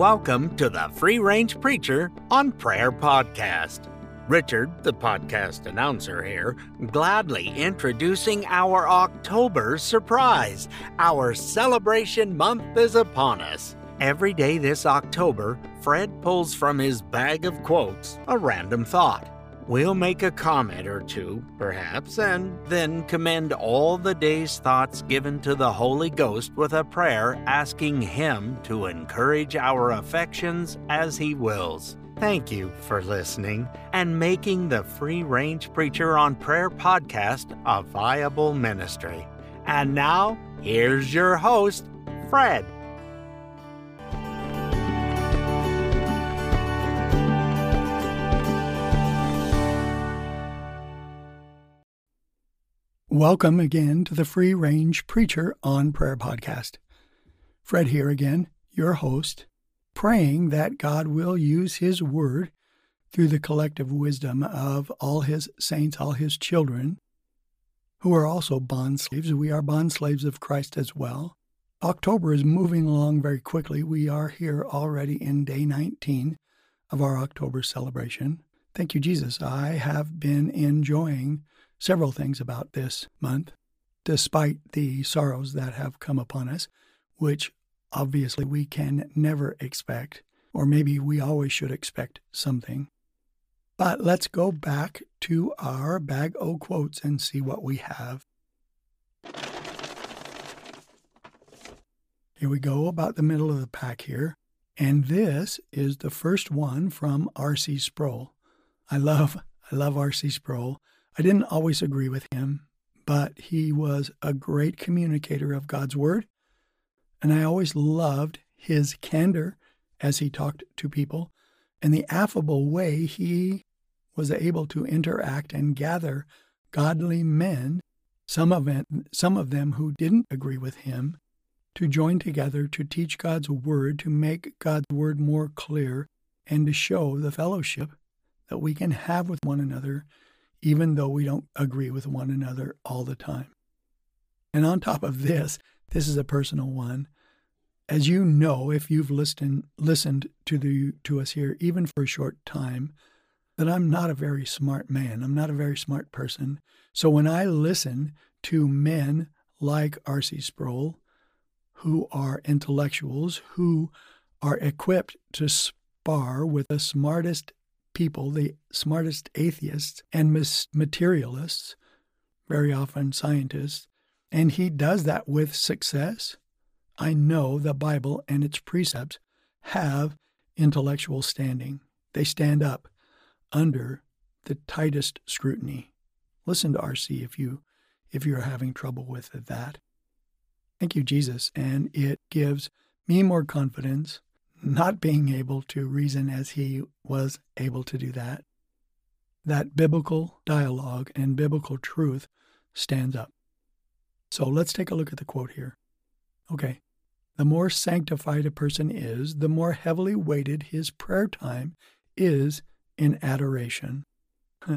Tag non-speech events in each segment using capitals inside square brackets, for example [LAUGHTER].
welcome to the Free Range Preacher on Prayer podcast. Richard, the podcast announcer here, gladly introducing our October surprise. Our celebration month is upon us. Every day this October, Fred pulls from his bag of quotes a random thought. We'll make a comment or two, perhaps, and then commend all the day's thoughts given to the Holy Ghost with a prayer asking Him to encourage our affections as He wills. Thank you for listening and making the Free Range Preacher on Prayer podcast a viable ministry. And now, here's your host, Fred. Welcome again to the Free Range Preacher on Prayer podcast. Fred here again, your host, praying that God will use His Word through the collective wisdom of all His saints, all His children, who are also bond slaves. We are bond slaves of Christ as well. October is moving along very quickly. We are here already in day 19 of our October celebration. Thank you, Jesus. I have been enjoying several things about this month, despite the sorrows that have come upon us, which obviously we can never expect, or maybe we always should expect something. But let's go back to our bag o' quotes and see what we have. Here we go, about the middle of the pack here. And this is the first one from R.C. Sproul. I love I love R.C. Sproul. I didn't always agree with him, but he was a great communicator of God's word. And I always loved his candor as he talked to people and the affable way he was able to interact and gather godly men, some of, them, some of them who didn't agree with him, to join together to teach God's word, to make God's word more clear, and to show the fellowship that we can have with one another even though we don't agree with one another all the time. And on top of this, this is a personal one. As you know, if you've listened listened to the to us here, even for a short time, that I'm not a very smart man. I'm not a very smart person. So when I listen to men like R.C. Sproul, who are intellectuals, who are equipped to spar with the smartest people, the smartest atheists and materialists, very often scientists, and he does that with success. I know the Bible and its precepts have intellectual standing. They stand up under the tightest scrutiny. Listen to RC if you if you're having trouble with that. Thank you, Jesus. And it gives me more confidence not being able to reason as he was able to do that, that biblical dialogue and biblical truth stands up. So let's take a look at the quote here. Okay. The more sanctified a person is, the more heavily weighted his prayer time is in adoration. [LAUGHS]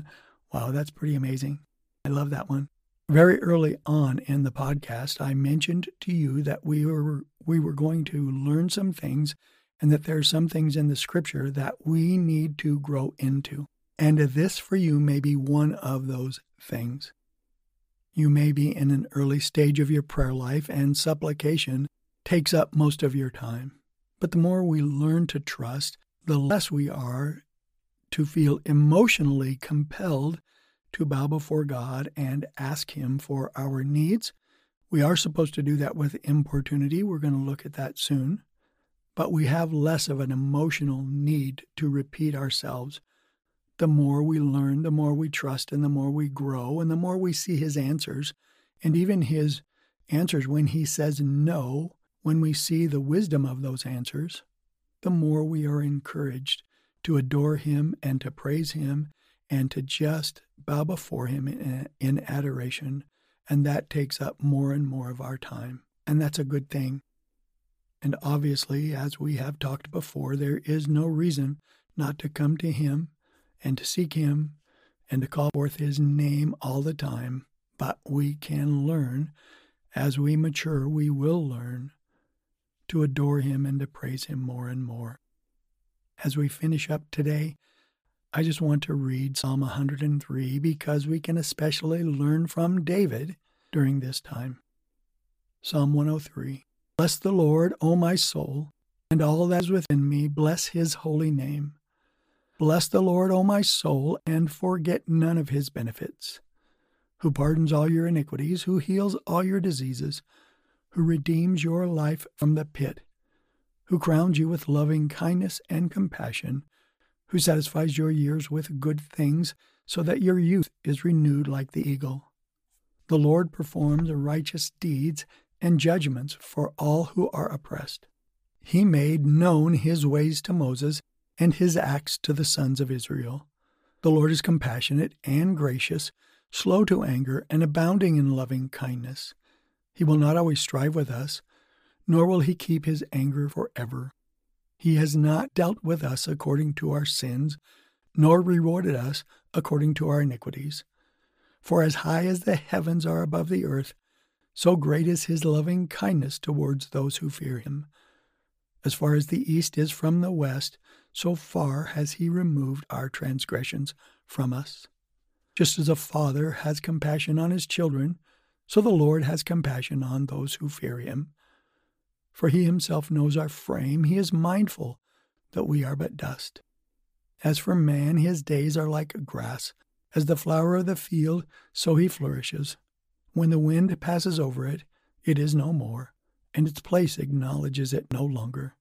wow, that's pretty amazing. I love that one. Very early on in the podcast, I mentioned to you that we were we were going to learn some things and that there are some things in the scripture that we need to grow into. And this for you may be one of those things. You may be in an early stage of your prayer life, and supplication takes up most of your time. But the more we learn to trust, the less we are to feel emotionally compelled to bow before God and ask Him for our needs. We are supposed to do that with importunity. We're going to look at that soon but we have less of an emotional need to repeat ourselves. The more we learn, the more we trust, and the more we grow, and the more we see His answers, and even His answers when He says no, when we see the wisdom of those answers, the more we are encouraged to adore Him and to praise Him and to just bow before Him in, in adoration. And that takes up more and more of our time. And that's a good thing. And obviously, as we have talked before, there is no reason not to come to Him and to seek Him and to call forth His name all the time. But we can learn, as we mature, we will learn to adore Him and to praise Him more and more. As we finish up today, I just want to read Psalm 103 because we can especially learn from David during this time. Psalm 103 Bless the Lord, O my soul, and all that is within me, bless his holy name. Bless the Lord, O my soul, and forget none of his benefits, who pardons all your iniquities, who heals all your diseases, who redeems your life from the pit, who crowns you with loving kindness and compassion who satisfies your years with good things, so that your youth is renewed like the eagle. The Lord performs righteous deeds and judgments for all who are oppressed. He made known his ways to Moses and his acts to the sons of Israel. The Lord is compassionate and gracious, slow to anger, and abounding in loving kindness. He will not always strive with us, nor will he keep his anger forever. He has not dealt with us according to our sins, nor rewarded us according to our iniquities. For as high as the heavens are above the earth, so great is his loving kindness towards those who fear him. As far as the east is from the west, so far has he removed our transgressions from us. Just as a father has compassion on his children, so the Lord has compassion on those who fear him for he himself knows our frame. He is mindful that we are but dust. As for man, his days are like grass. As the flower of the field, so he flourishes. When the wind passes over it, it is no more, and its place acknowledges it no longer.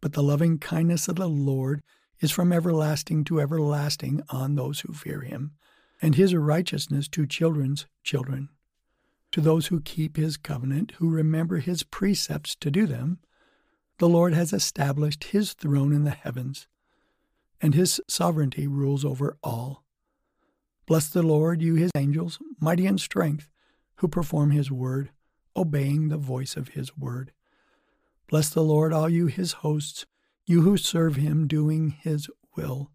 But the loving kindness of the Lord is from everlasting to everlasting on those who fear him, and his righteousness to children's children to those who keep his covenant, who remember his precepts to do them, the Lord has established his throne in the heavens, and his sovereignty rules over all. Bless the Lord, you his angels, mighty in strength, who perform his word, obeying the voice of his word. Bless the Lord, all you his hosts, you who serve him, doing his will.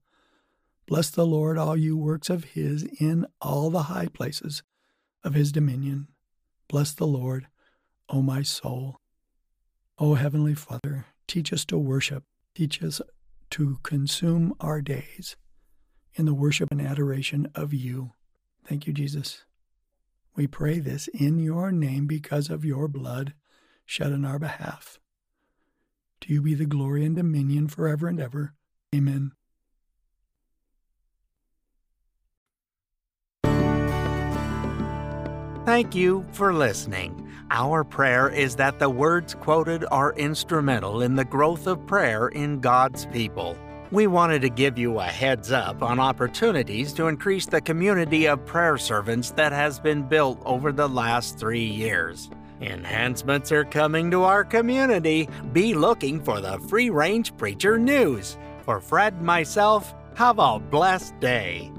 Bless the Lord, all you works of his, in all the high places of his dominion. Bless the Lord, O my soul. O Heavenly Father, teach us to worship, teach us to consume our days in the worship and adoration of you. Thank you, Jesus. We pray this in your name because of your blood shed on our behalf. To you be the glory and dominion forever and ever. Amen. Thank you for listening. Our prayer is that the words quoted are instrumental in the growth of prayer in God's people. We wanted to give you a heads up on opportunities to increase the community of prayer servants that has been built over the last three years. Enhancements are coming to our community. Be looking for the Free Range Preacher News. For Fred and myself, have a blessed day.